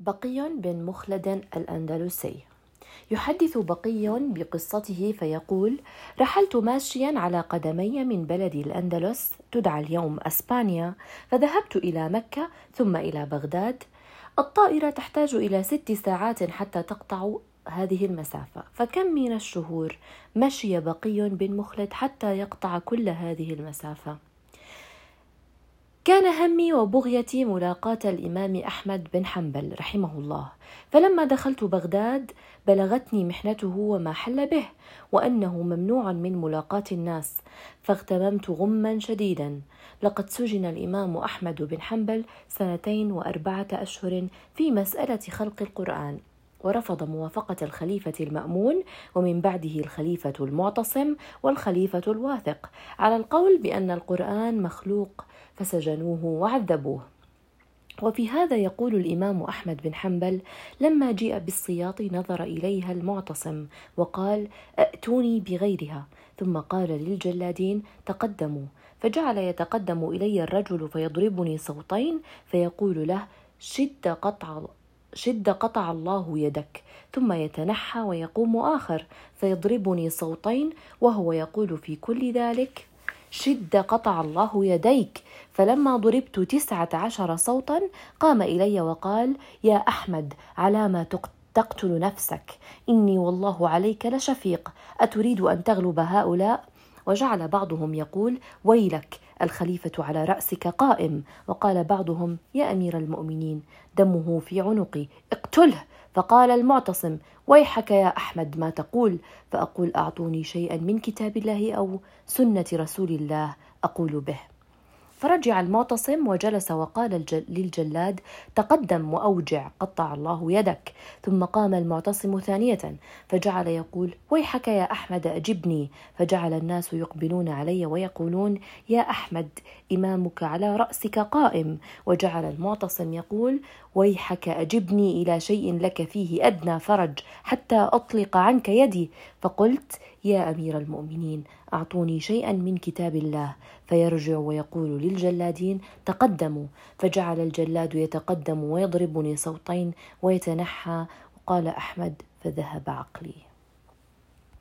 بقي بن مخلد الأندلسي. يحدث بقي بقصته فيقول رحلت ماشيا على قدمي من بلد الأندلس تدعى اليوم أسبانيا فذهبت إلى مكة ثم إلى بغداد. الطائرة تحتاج إلى ست ساعات حتى تقطع هذه المسافة فكم من الشهور مشي بقي بن مخلد حتى يقطع كل هذه المسافة؟ كان همي وبغيتي ملاقاة الإمام أحمد بن حنبل رحمه الله. فلما دخلت بغداد بلغتني محنته وما حل به وأنه ممنوع من ملاقاة الناس فاغتممت غما شديدا. لقد سجن الإمام أحمد بن حنبل سنتين وأربعة أشهر في مسألة خلق القرآن. ورفض موافقة الخليفة المأمون ومن بعده الخليفة المعتصم والخليفة الواثق على القول بأن القرآن مخلوق فسجنوه وعذبوه. وفي هذا يقول الإمام أحمد بن حنبل لما جيء بالسياط نظر إليها المعتصم وقال ائتوني بغيرها ثم قال للجلادين تقدموا فجعل يتقدم إلي الرجل فيضربني صوتين فيقول له شد قطع شد قطع الله يدك ثم يتنحى ويقوم آخر فيضربني صوتين وهو يقول في كل ذلك شد قطع الله يديك. فلما ضربت تسعة عشر صوتا قام إلي وقال يا أحمد على ما تقتل نفسك إني والله عليك لشفيق أتريد أن تغلب هؤلاء؟ وجعل بعضهم يقول ويلك الخليفة على رأسك قائم. وقال بعضهم يا أمير المؤمنين دمه في عنقي. اقتله. فقال المعتصم ويحك يا أحمد ما تقول. فأقول أعطوني شيئا من كتاب الله أو سنة رسول الله أقول به. فرجع المعتصم وجلس وقال للجلاد تقدم وأوجع. قطع الله يدك. ثم قام المعتصم ثانية فجعل يقول ويحك يا أحمد أجبني. فجعل الناس يقبلون علي ويقولون يا أحمد إمامك على رأسك قائم. وجعل المعتصم يقول ويحك أجبني إلى شيء لك فيه أدنى فرج حتى أطلق عنك يدي. فقلت يا أمير المؤمنين أعطوني شيئا من كتاب الله. فيرجع ويقول للجلادين تقدموا. فجعل الجلاد يتقدم ويضربني صوتين ويتنحى وقال أحمد فذهب عقلي.